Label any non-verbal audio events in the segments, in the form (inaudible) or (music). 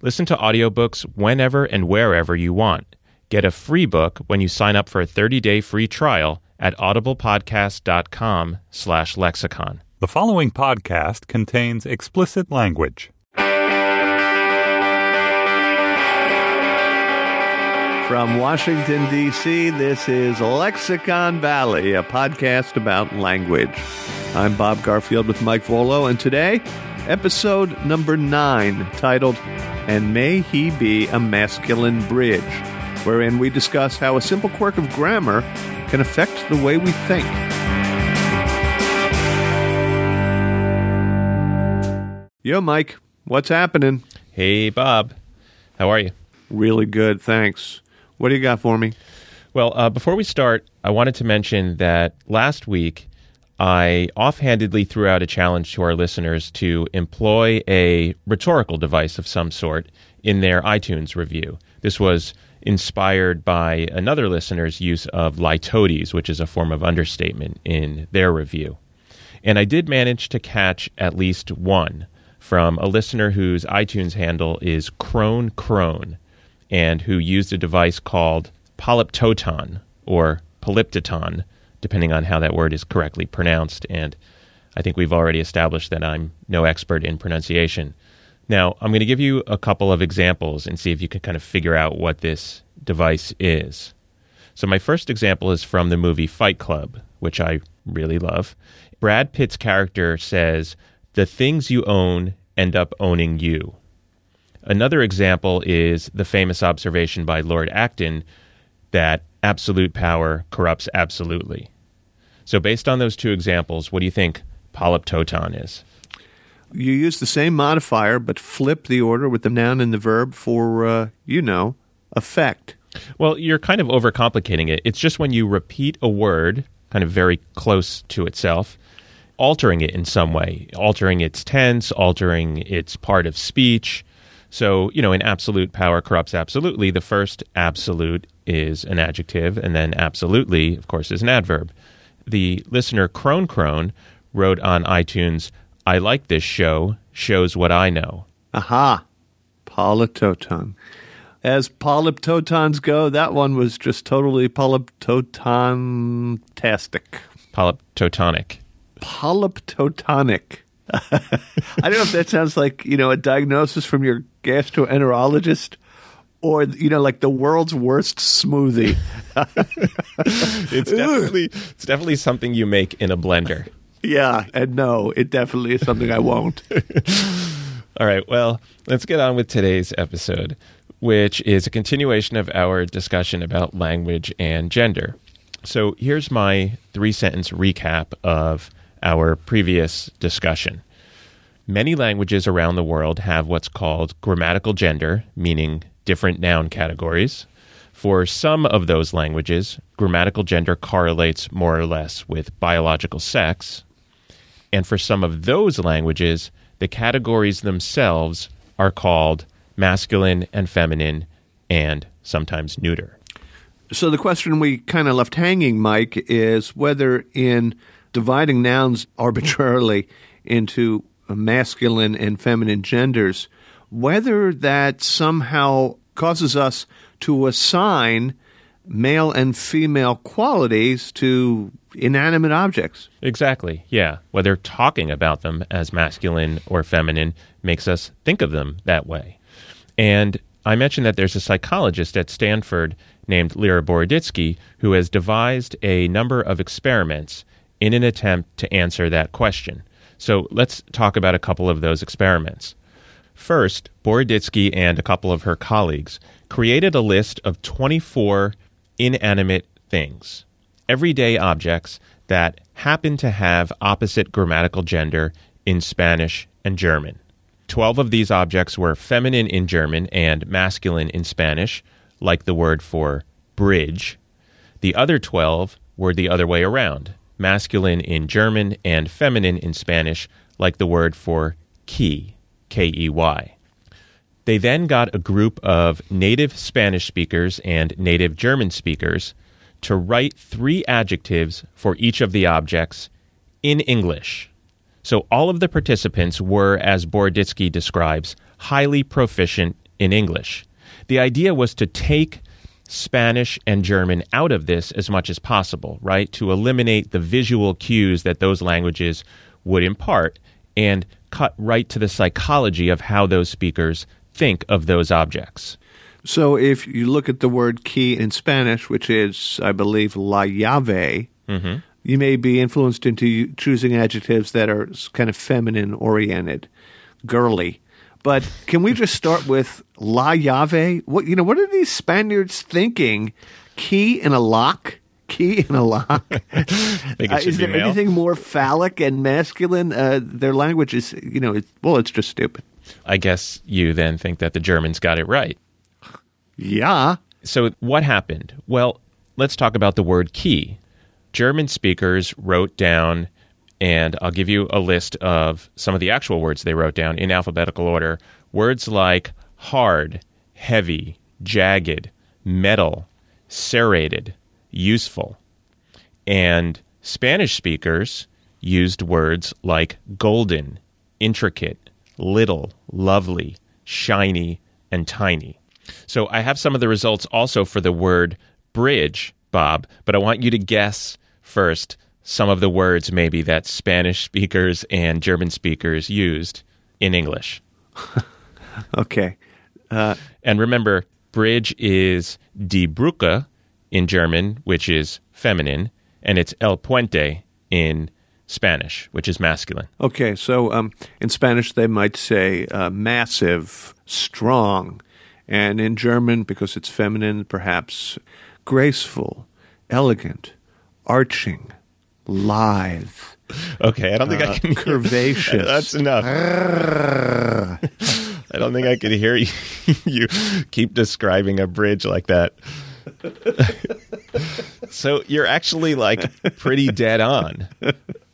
Listen to audiobooks whenever and wherever you want. Get a free book when you sign up for a 30-day free trial at audiblepodcast.com slash lexicon. The following podcast contains explicit language. From Washington, D.C., this is Lexicon Valley, a podcast about language. I'm Bob Garfield with Mike Vuolo, and today, episode number nine, titled And May He Be a Masculine Bridge, wherein we discuss how a simple quirk of grammar can affect the way we think. Yo, Mike, what's happening? Hey, Bob. How are you? Really good, thanks. What do you got for me? Well, uh, before we start, I wanted to mention that last week I offhandedly threw out a challenge to our listeners to employ a rhetorical device of some sort in their iTunes review. This was inspired by another listener's use of litotes, which is a form of understatement in their review. And I did manage to catch at least one from a listener whose iTunes handle is Crone Crone and who used a device called polyptoton or polyptoton, depending on how that word is correctly pronounced. And I think we've already established that I'm no expert in pronunciation. Now, I'm going to give you a couple of examples and see if you can kind of figure out what this device is. So, my first example is from the movie Fight Club, which I really love. Brad Pitt's character says, The things you own end up owning you. Another example is the famous observation by Lord Acton that absolute power corrupts absolutely. So, based on those two examples, what do you think polyptoton is? You use the same modifier, but flip the order with the noun and the verb for, uh, you know, effect. Well, you're kind of overcomplicating it. It's just when you repeat a word, kind of very close to itself, altering it in some way, altering its tense, altering its part of speech. So, you know, in absolute power corrupts absolutely, the first absolute is an adjective, and then absolutely, of course, is an adverb. The listener Crone Crone wrote on iTunes, I like this show, shows what I know. Aha. Polyptoton. As polyptotons go, that one was just totally polyptoton-tastic. Polyptotonic. Polyptotonic. (laughs) I don't know if that sounds like, you know, a diagnosis from your gastroenterologist or, you know, like the world's worst smoothie. (laughs) it's definitely it's definitely something you make in a blender. yeah, and no, it definitely is something I won't. (laughs) All right, well, let's get on with today's episode, which is a continuation of our discussion about language and gender. So, here's my three sentence recap of our previous discussion. Many languages around the world have what's called grammatical gender, meaning different noun categories. For some of those languages, grammatical gender correlates more or less with biological sex. And for some of those languages, the categories themselves are called masculine and feminine and sometimes neuter. So the question we kind of left hanging, Mike, is whether in dividing nouns (laughs) arbitrarily into masculine and feminine genders, whether that somehow causes us to assign male and female qualities to inanimate objects. Exactly. Yeah. Whether talking about them as masculine or feminine makes us think of them that way. And I mentioned that there's a psychologist at Stanford named Lera Boroditsky who has devised a number of experiments in an attempt to answer that question. So let's talk about a couple of those experiments. First, Boroditsky and a couple of her colleagues created a list of 24 inanimate things, everyday objects that happen to have opposite grammatical gender in Spanish and German. 12 of these objects were feminine in German and masculine in Spanish, like the word for bridge. The other 12 were the other way around masculine in German and feminine in Spanish, like the word for key, K E Y. They then got a group of native Spanish speakers and native German speakers to write three adjectives for each of the objects in English. So all of the participants were, as Boroditsky describes, highly proficient in English. The idea was to take Spanish and German out of this as much as possible, right? To eliminate the visual cues that those languages would impart and cut right to the psychology of how those speakers think of those objects. So if you look at the word key in Spanish, which is, I believe, la llave, mm-hmm. you may be influenced into choosing adjectives that are kind of feminine oriented, girly. But can we just start with La Llave? What you know? What are these Spaniards thinking? Key in a lock. Key in a lock. (laughs) uh, is there male. anything more phallic and masculine? Uh, their language is, you know, it's, well, it's just stupid. I guess you then think that the Germans got it right. Yeah. So what happened? Well, let's talk about the word key. German speakers wrote down and I'll give you a list of some of the actual words they wrote down in alphabetical order. Words like hard, heavy, jagged, metal, serrated, useful. And Spanish speakers used words like golden, intricate, little, lovely, shiny, and tiny. So I have some of the results also for the word bridge, Bob, but I want you to guess first some of the words maybe that Spanish speakers and German speakers used in English. (laughs) okay. Uh, and remember, bridge is die Brücke in German, which is feminine, and it's el puente in Spanish, which is masculine. Okay, so um, in Spanish they might say uh, massive, strong, and in German, because it's feminine, perhaps graceful, elegant, arching, lithe. Okay, I don't think uh, I can. Curvaceous. That's enough. I don't think I could hear you, (laughs) you keep describing a bridge like that. (laughs) so you're actually like pretty dead on.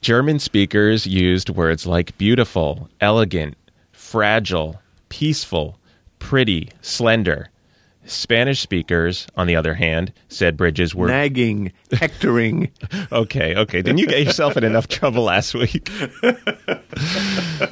German speakers used words like beautiful, elegant, fragile, peaceful, pretty, slender. Spanish speakers, on the other hand, said bridges were nagging, hectoring. (laughs) okay, okay. Didn't you get yourself in enough trouble last week?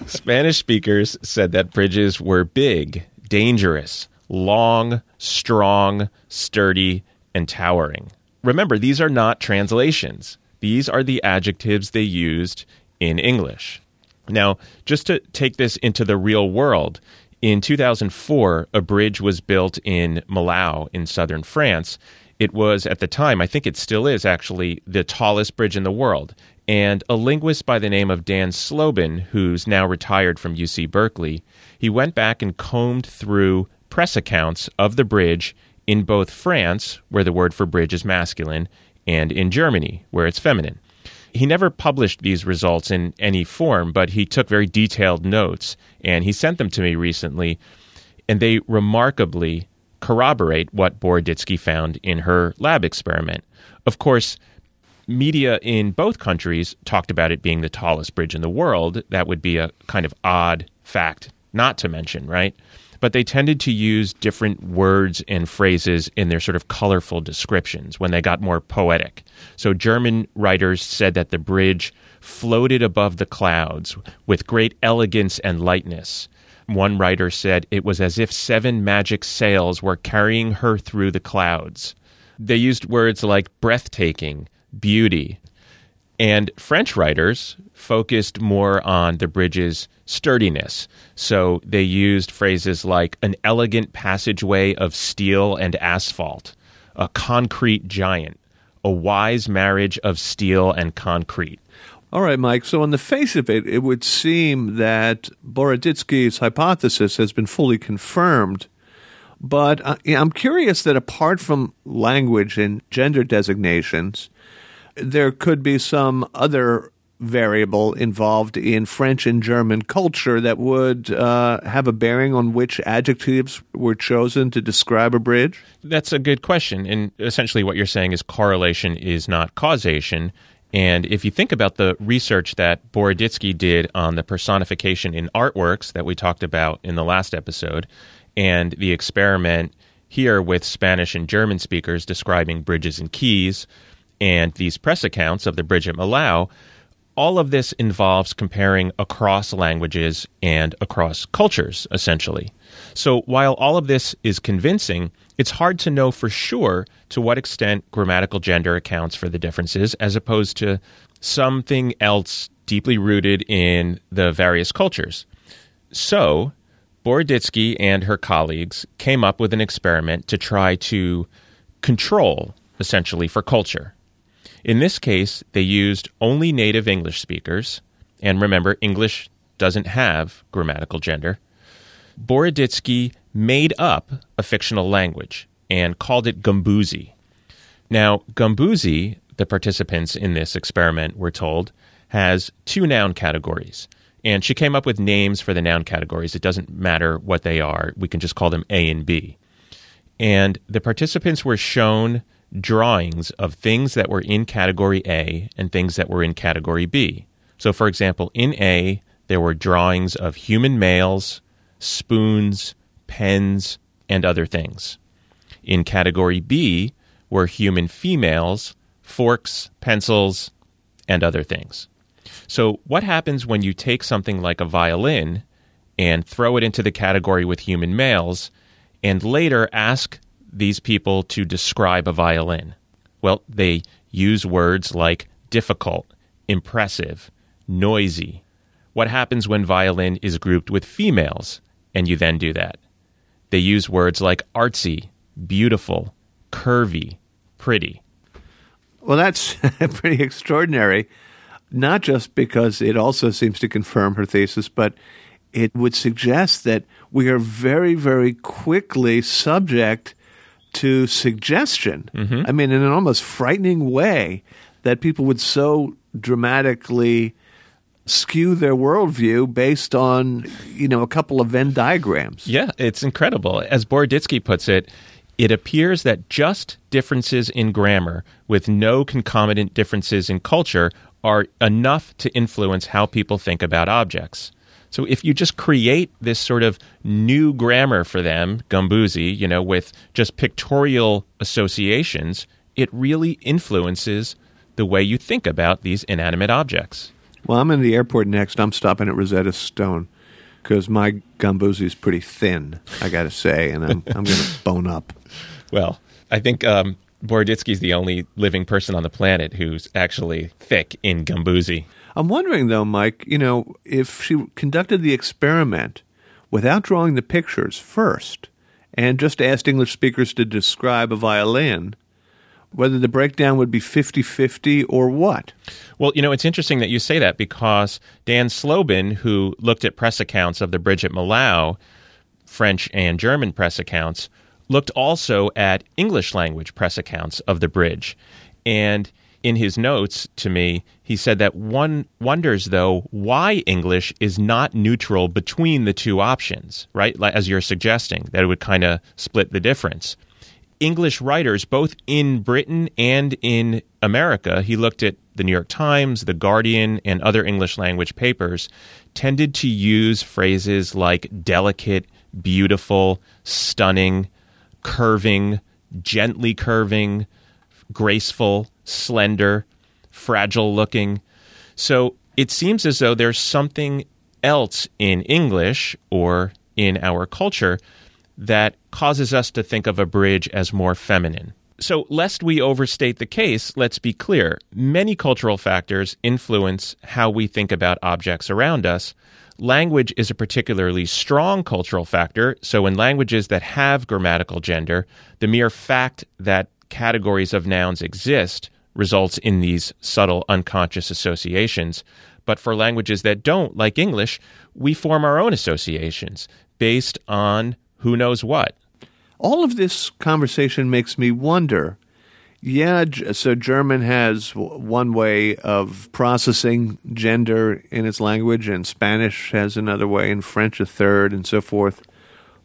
Spanish speakers said that bridges were big, dangerous, long, strong, sturdy, and towering. Remember, these are not translations. These are the adjectives they used in English. Now, just to take this into the real world, in 2004, a bridge was built in Millau in southern France. It was, at the time, I think it still is actually, the tallest bridge in the world. And a linguist by the name of Dan Slobin, who's now retired from UC Berkeley, he went back and combed through press accounts of the bridge in both France, where the word for bridge is masculine, and in Germany, where it's feminine. He never published these results in any form, but he took very detailed notes and he sent them to me recently, and they remarkably corroborate what Boroditsky found in her lab experiment. Of course, media in both countries talked about it being the tallest bridge in the world. That would be a kind of odd fact not to mention, right? But they tended to use different words and phrases in their sort of colorful descriptions when they got more poetic. So German writers said that the bridge floated above the clouds with great elegance and lightness. One writer said it was as if seven magic sails were carrying her through the clouds. They used words like breathtaking, beauty. And French writers focused more on the bridge's sturdiness. So they used phrases like an elegant passageway of steel and asphalt, a concrete giant, a wise marriage of steel and concrete. All right, Mike. So, on the face of it, it would seem that Boroditsky's hypothesis has been fully confirmed. But uh, I'm curious that apart from language and gender designations, there could be some other variable involved in French and German culture that would uh, have a bearing on which adjectives were chosen to describe a bridge? That's a good question. And essentially, what you're saying is correlation is not causation. And if you think about the research that Boroditsky did on the personification in artworks that we talked about in the last episode, and the experiment here with Spanish and German speakers describing bridges and keys, and these press accounts of the bridge at Millau, all of this involves comparing across languages and across cultures, essentially. So while all of this is convincing, it's hard to know for sure to what extent grammatical gender accounts for the differences as opposed to something else deeply rooted in the various cultures. So, Boroditsky and her colleagues came up with an experiment to try to control, essentially, for culture. In this case, they used only native English speakers, and remember, English doesn't have grammatical gender. Boroditsky made up a fictional language and called it Gumbuzi. Now, Gumbuzi, the participants in this experiment were told, has two noun categories. And she came up with names for the noun categories. It doesn't matter what they are, we can just call them A and B. And the participants were shown drawings of things that were in category A and things that were in category B. So, for example, in A, there were drawings of human males, spoons, pens, and other things. In category B were human females, forks, pencils, and other things. So, what happens when you take something like a violin and throw it into the category with human males and later ask these people to describe a violin? Well, they use words like difficult, impressive, noisy. What happens when violin is grouped with females and you then do that? They use words like artsy, beautiful, curvy, pretty. Well, that's (laughs) pretty extraordinary, not just because it also seems to confirm her thesis, but it would suggest that we are very, very quickly subject to suggestion. Mm-hmm. I mean, in an almost frightening way, that people would so dramatically skew their worldview based on, you know, a couple of Venn diagrams. Yeah, it's incredible. As Boroditsky puts it, it appears that just differences in grammar with no concomitant differences in culture are enough to influence how people think about objects. So if you just create this sort of new grammar for them, Gumbuzi, you know, with just pictorial associations, it really influences the way you think about these inanimate objects. Well, I'm in the airport next. I'm stopping at Rosetta Stone because my Gumbuzi is pretty thin, I got to say, and I'm, I'm going (laughs) to bone up. Well, I think um, is the only living person on the planet who's actually thick in Gumbuzi. I'm wondering, though, Mike, you know, if she conducted the experiment without drawing the pictures first and just asked English speakers to describe a violin, whether the breakdown would be 50 50 or what. Well, you know, it's interesting that you say that because Dan Slobin, who looked at press accounts of the bridge at Millau, French and German press accounts, looked also at English language press accounts of the bridge. And in his notes to me, he said that one wonders, though, why English is not neutral between the two options, right? As you're suggesting, that it would kind of split the difference. English writers, both in Britain and in America, he looked at the New York Times, The Guardian, and other English language papers, tended to use phrases like delicate, beautiful, stunning, curving, gently curving, graceful, slender, fragile looking. So it seems as though there's something else in English or in our culture that causes us to think of a bridge as more feminine. So, lest we overstate the case, let's be clear. Many cultural factors influence how we think about objects around us. Language is a particularly strong cultural factor. So, in languages that have grammatical gender, the mere fact that categories of nouns exist results in these subtle unconscious associations. But for languages that don't, like English, we form our own associations based on who knows what. All of this conversation makes me wonder. Yeah, so German has one way of processing gender in its language, and Spanish has another way, and French a third, and so forth.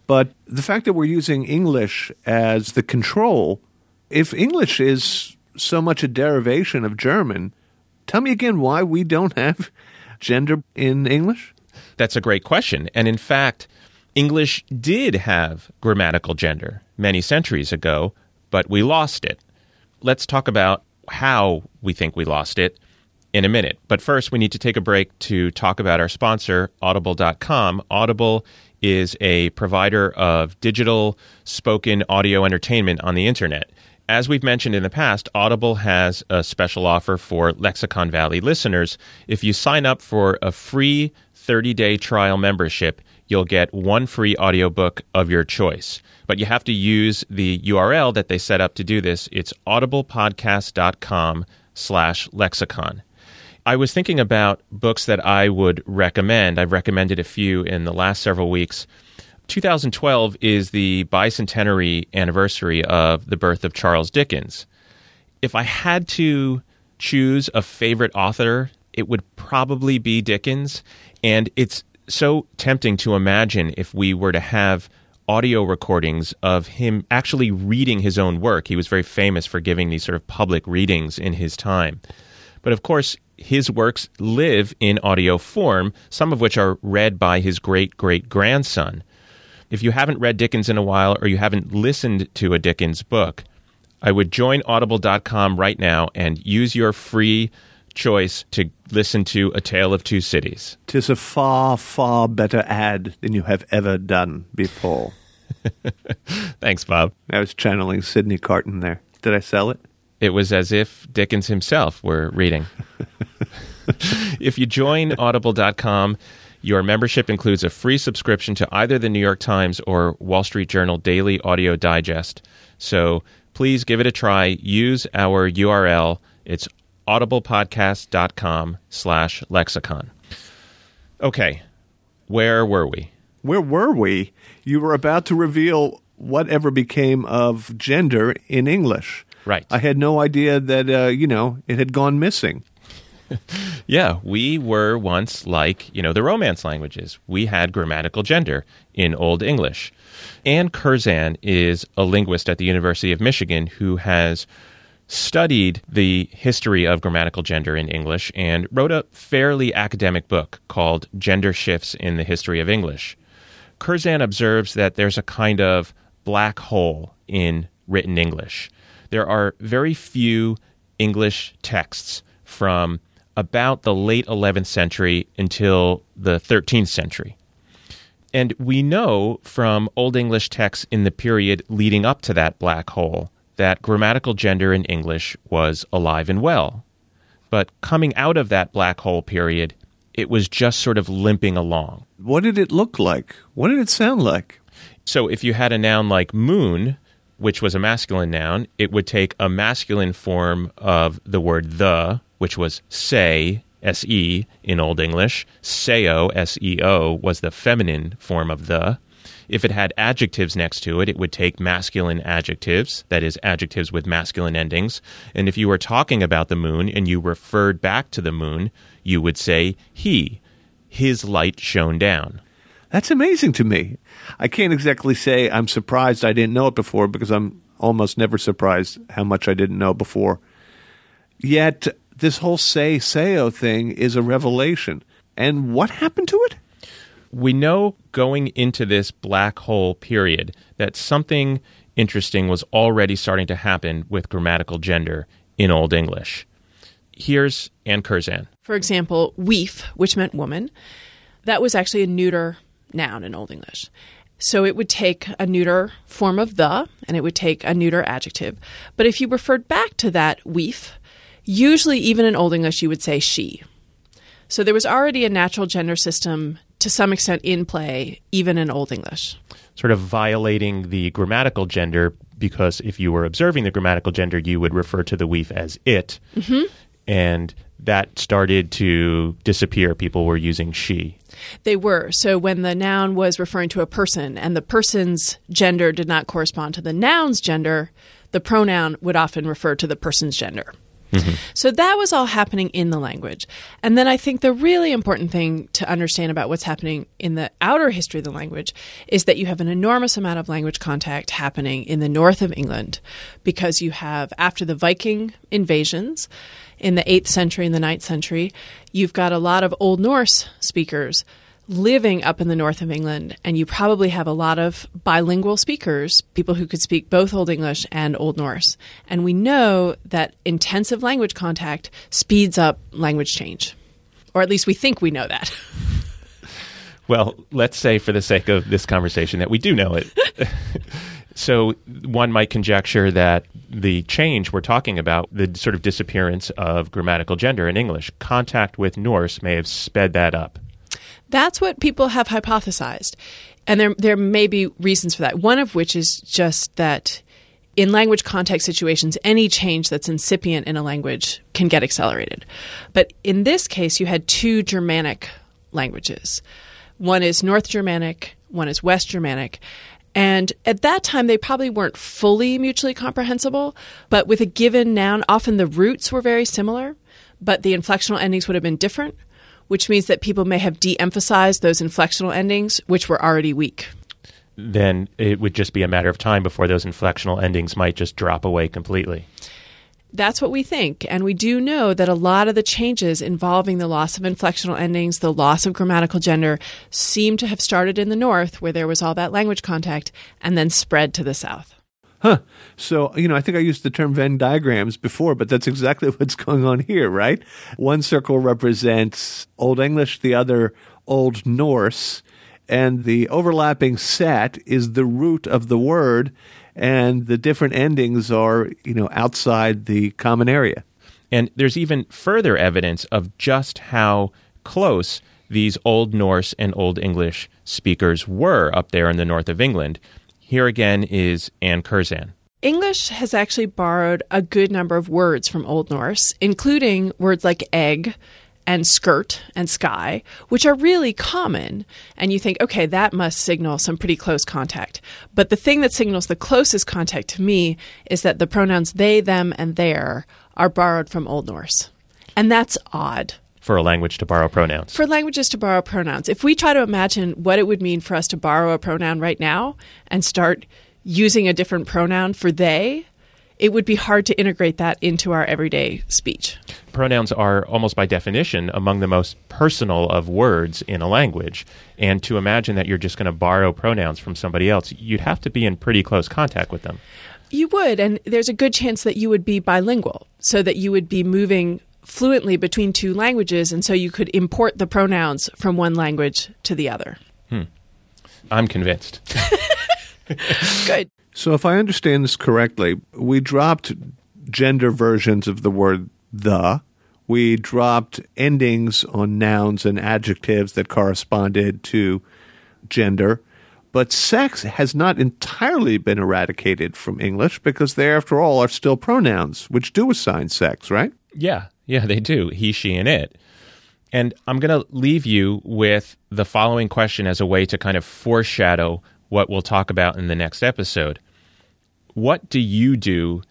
But the fact that we're using English as the control, if English is so much a derivation of German, tell me again why we don't have (laughs) gender in English? That's a great question. And in fact, English did have grammatical gender many centuries ago, but we lost it. Let's talk about how we think we lost it in a minute. But first, we need to take a break to talk about our sponsor, Audible.com. Audible is a provider of digital spoken audio entertainment on the internet. As we've mentioned in the past, Audible has a special offer for Lexicon Valley listeners. If you sign up for a free 30 day trial membership, you'll get one free audiobook of your choice. But you have to use the URL that they set up to do this. It's audiblepodcast.com slash lexicon. I was thinking about books that I would recommend. I've recommended a few in the last several weeks. 2012 is the bicentenary anniversary of the birth of Charles Dickens. If I had to choose a favorite author, it would probably be Dickens. And it's so tempting to imagine if we were to have audio recordings of him actually reading his own work. He was very famous for giving these sort of public readings in his time. But of course, his works live in audio form, some of which are read by his great great grandson. If you haven't read Dickens in a while or you haven't listened to a Dickens book, I would join audible.com right now and use your free choice to listen to A Tale of Two Cities. Tis a far, far better ad than you have ever done before. (laughs) Thanks, Bob. I was channeling Sydney Carton there. Did I sell it? It was as if Dickens himself were reading. (laughs) (laughs) if you join audible.com, your membership includes a free subscription to either the New York Times or Wall Street Journal Daily Audio Digest. So please give it a try. Use our URL. It's audiblepodcast.com slash lexicon. Okay, where were we? Where were we? You were about to reveal whatever became of gender in English. Right. I had no idea that, uh, you know, it had gone missing. (laughs) yeah, we were once like, you know, the Romance languages. We had grammatical gender in Old English. Anne Curzan is a linguist at the University of Michigan who has studied the history of grammatical gender in English and wrote a fairly academic book called Gender Shifts in the History of English. Curzan observes that there's a kind of black hole in written English. There are very few English texts from about the late 11th century until the 13th century. And we know from Old English texts in the period leading up to that black hole that grammatical gender in English was alive and well. But coming out of that black hole period, it was just sort of limping along. What did it look like? What did it sound like? So if you had a noun like moon, which was a masculine noun, it would take a masculine form of the word the, which was say, S E in Old English. Seo, S E O, was the feminine form of the. If it had adjectives next to it, it would take masculine adjectives, that is, adjectives with masculine endings. And if you were talking about the moon and you referred back to the moon, you would say he. His light shone down. That's amazing to me. I can't exactly say I'm surprised I didn't know it before because I'm almost never surprised how much I didn't know before. Yet, this whole say, sayo thing is a revelation. And what happened to it? we know going into this black hole period that something interesting was already starting to happen with grammatical gender in Old English. Here's Anne Curzan. For example, weef, which meant woman, that was actually a neuter noun in Old English. So it would take a neuter form of the and it would take a neuter adjective. But if you referred back to that weef, usually even in Old English you would say she. So there was already a natural gender system to some extent in play even in Old English. Sort of violating the grammatical gender because if you were observing the grammatical gender, you would refer to the weef as it. Mm-hmm. And that started to disappear. People were using she. They were. So when the noun was referring to a person and the person's gender did not correspond to the noun's gender, the pronoun would often refer to the person's gender. Mm-hmm. So that was all happening in the language. And then I think the really important thing to understand about what's happening in the outer history of the language is that you have an enormous amount of language contact happening in the north of England because you have, after the Viking invasions in the 8th century and the 9th century, you've got a lot of Old Norse speakers living up in the north of England, and you probably have a lot of bilingual speakers, people who could speak both Old English and Old Norse. And we know that intensive language contact speeds up language change, or at least we think we know that. (laughs) Well, let's say for the sake of this conversation that we do know it. (laughs) so one might conjecture that the change we're talking about, the sort of disappearance of grammatical gender in English, contact with Norse may have sped that up. That's what people have hypothesized. And there, there may be reasons for that. One of which is just that in language context situations, any change that's incipient in a language can get accelerated. But in this case, you had two Germanic languages one is North Germanic, one is West Germanic. And at that time, they probably weren't fully mutually comprehensible, but with a given noun, often the roots were very similar, but the inflectional endings would have been different which means that people may have de emphasized those inflectional endings, which were already weak. Then it would just be a matter of time before those inflectional endings might just drop away completely. That's what we think. And we do know that a lot of the changes involving the loss of inflectional endings, the loss of grammatical gender, seem to have started in the North, where there was all that language contact, and then spread to the South. Huh. So, you know, I think I used the term Venn diagrams before, but that's exactly (laughs) what's going on here, right? One circle represents Old English, the other Old Norse, and the overlapping set is the root of the word, and the different endings are, you know, outside the common area. And there's even further evidence of just how close these Old Norse and Old English speakers were up there in the north of England. Here again is Anne Curzan. English has actually borrowed a good number of words from Old Norse, including words like egg and skirt and sky, which are really common. And you think, okay, that must signal some pretty close contact. But the thing that signals the closest contact to me is that the pronouns they, them, and their are borrowed from Old Norse. And that's odd for a language to borrow pronouns? For languages to borrow pronouns. If we try to imagine what it would mean for us to borrow a pronoun right now and start using a different pronoun for they, it would be hard to integrate that into our everyday speech. Pronouns are almost by definition among the most personal of words in a language. And to imagine that you're just going to borrow pronouns from somebody else, you'd have to be in pretty close contact with them. You would, and there's a good chance that you would be bilingual, so that you would be moving fluently between two languages, and so you could import the pronouns from one language to the other. Hmm. I'm convinced. (laughs) Good. So, if I understand this correctly, we dropped gender versions of the word the. We dropped endings on nouns and adjectives that corresponded to gender. But sex has not entirely been eradicated from English because they, after all, are still pronouns which do assign sex, right? Yeah. Yeah, they do. He, she, and it. And I'm going to leave you with the following question as a way to kind of foreshadow what we'll talk about in the next episode. What do you do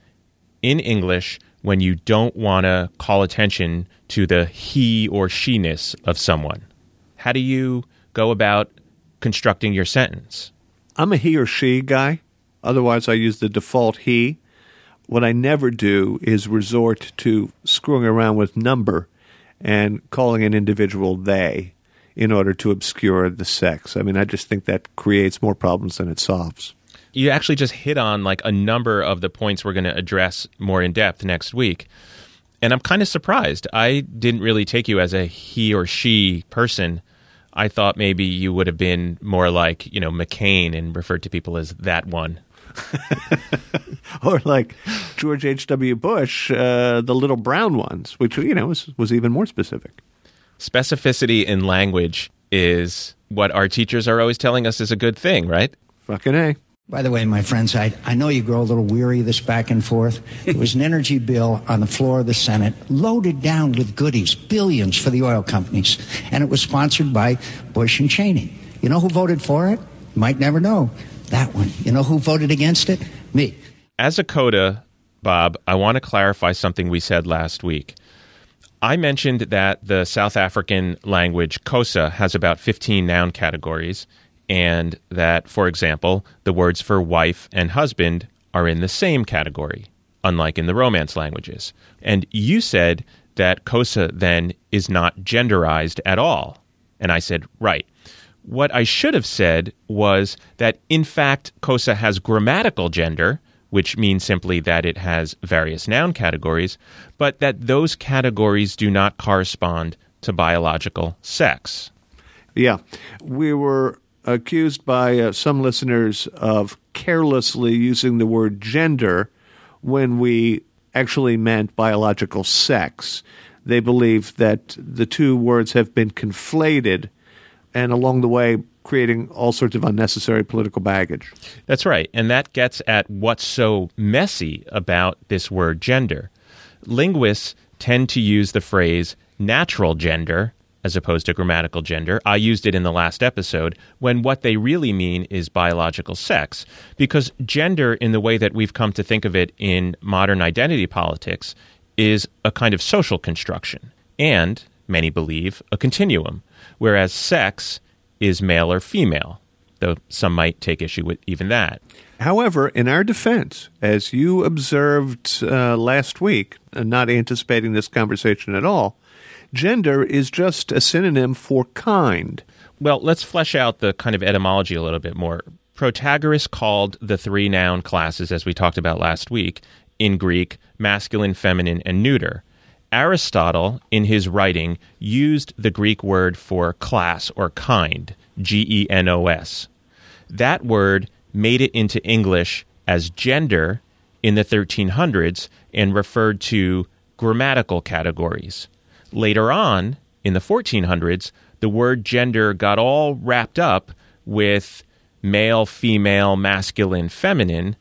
in English when you don't want to call attention to the he or she ness of someone? How do you go about constructing your sentence? I'm a he or she guy. Otherwise, I use the default he. What I never do is resort to screwing around with number and calling an individual they in order to obscure the sex. I mean, I just think that creates more problems than it solves. You actually just hit on like a number of the points we're going to address more in depth next week. And I'm kind of surprised. I didn't really take you as a he or she person. I thought maybe you would have been more like, you know, McCain and referred to people as that one. (laughs) or like George H.W. Bush, uh, the little brown ones, which, you know, was, was even more specific. Specificity in language is what our teachers are always telling us is a good thing, right? Fucking A. By the way, my friends, I, I know you grow a little weary of this back and forth. It was an energy bill on the floor of the Senate, loaded down with goodies, billions for the oil companies. And it was sponsored by Bush and Cheney. You know who voted for it? You might never know. That one. You know who voted against it? Me. As a coda, Bob, I want to clarify something we said last week. I mentioned that the South African language Xhosa has about 15 noun categories and that, for example, the words for wife and husband are in the same category, unlike in the Romance languages. And you said that Xhosa then is not genderized at all. And I said, right. What I should have said was that, in fact, Xhosa has grammatical gender, which means simply that it has various noun categories, but that those categories do not correspond to biological sex. Yeah. We were accused by uh, some listeners of carelessly using the word gender when we actually meant biological sex. They believe that the two words have been conflated and along the way creating all sorts of unnecessary political baggage. That's right. And that gets at what's so messy about this word gender. Linguists tend to use the phrase natural gender as opposed to grammatical gender. I used it in the last episode when what they really mean is biological sex. Because gender, in the way that we've come to think of it in modern identity politics, is a kind of social construction and, many believe, a continuum, whereas sex is male or female, though some might take issue with even that. However, in our defense, as you observed uh, last week, uh, not anticipating this conversation at all, gender is just a synonym for kind. Well, let's flesh out the kind of etymology a little bit more. Protagoras called the three noun classes, as we talked about last week, in Greek, masculine, feminine, and neuter. Aristotle, in his writing, used the Greek word for class or kind, G E N O S. That word made it into English as gender in the 1300s and referred to grammatical categories. Later on, in the 1400s, the word gender got all wrapped up with male, female, masculine, feminine.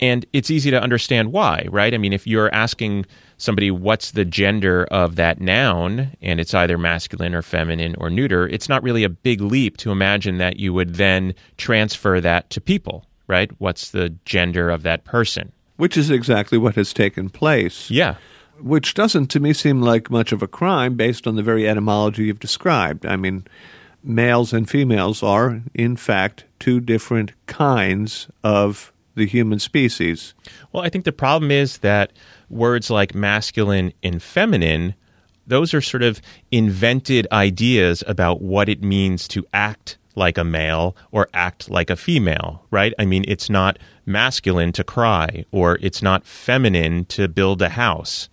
And it's easy to understand why, right? I mean, if you're asking somebody what's the gender of that noun and it's either masculine or feminine or neuter, it's not really a big leap to imagine that you would then transfer that to people, right? What's the gender of that person? Which is exactly what has taken place. Yeah which doesn't to me seem like much of a crime based on the very etymology you've described. I mean, males and females are, in fact, two different kinds of the human species. Well, I think the problem is that words like masculine and feminine, those are sort of invented ideas about what it means to act like a male or act like a female, right? I mean, it's not masculine to cry or it's not feminine to build a house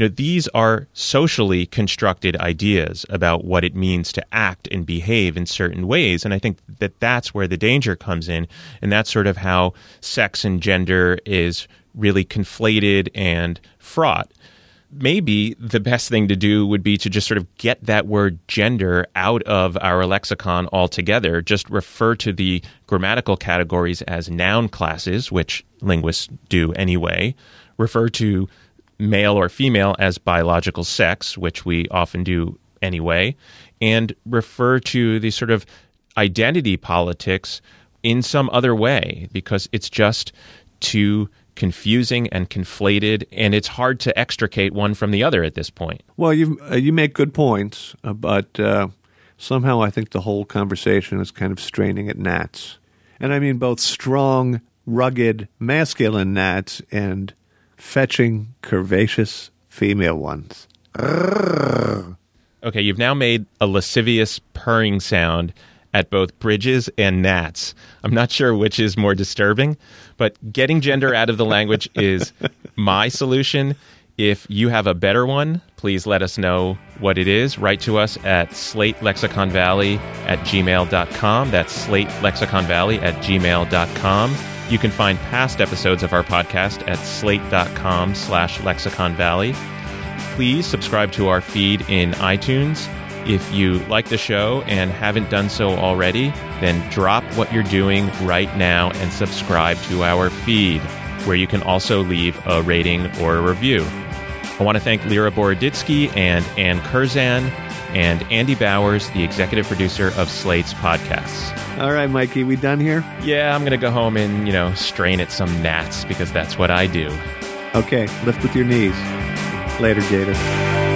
you know, these are socially constructed ideas about what it means to act and behave in certain ways. And I think that that's where the danger comes in. And that's sort of how sex and gender is really conflated and fraught. Maybe the best thing to do would be to just sort of get that word gender out of our lexicon altogether. Just refer to the grammatical categories as noun classes, which linguists do anyway. Refer to male or female as biological sex, which we often do anyway, and refer to the sort of identity politics in some other way because it's just too confusing and conflated, and it's hard to extricate one from the other at this point. Well, you uh, you make good points, uh, but uh, somehow I think the whole conversation is kind of straining at gnats, and I mean both strong, rugged, masculine gnats and fetching curvaceous female ones. Okay, you've now made a lascivious purring sound at both bridges and gnats. I'm not sure which is more disturbing, but getting gender out of the language (laughs) is my solution. If you have a better one, please let us know what it is. Write to us at slatelexiconvalley at gmail.com. That's slatelexiconvalley at gmail.com. You can find past episodes of our podcast at slate.com slash lexicon valley. Please subscribe to our feed in iTunes. If you like the show and haven't done so already, then drop what you're doing right now and subscribe to our feed, where you can also leave a rating or a review. I want to thank Lera Boroditsky and Anne Curzan and Andy Bowers, the executive producer of Slate's podcasts. All right, Mikey, we done here? Yeah, I'm going to go home and, you know, strain at some gnats because that's what I do. Okay, lift with your knees. Later, Gator.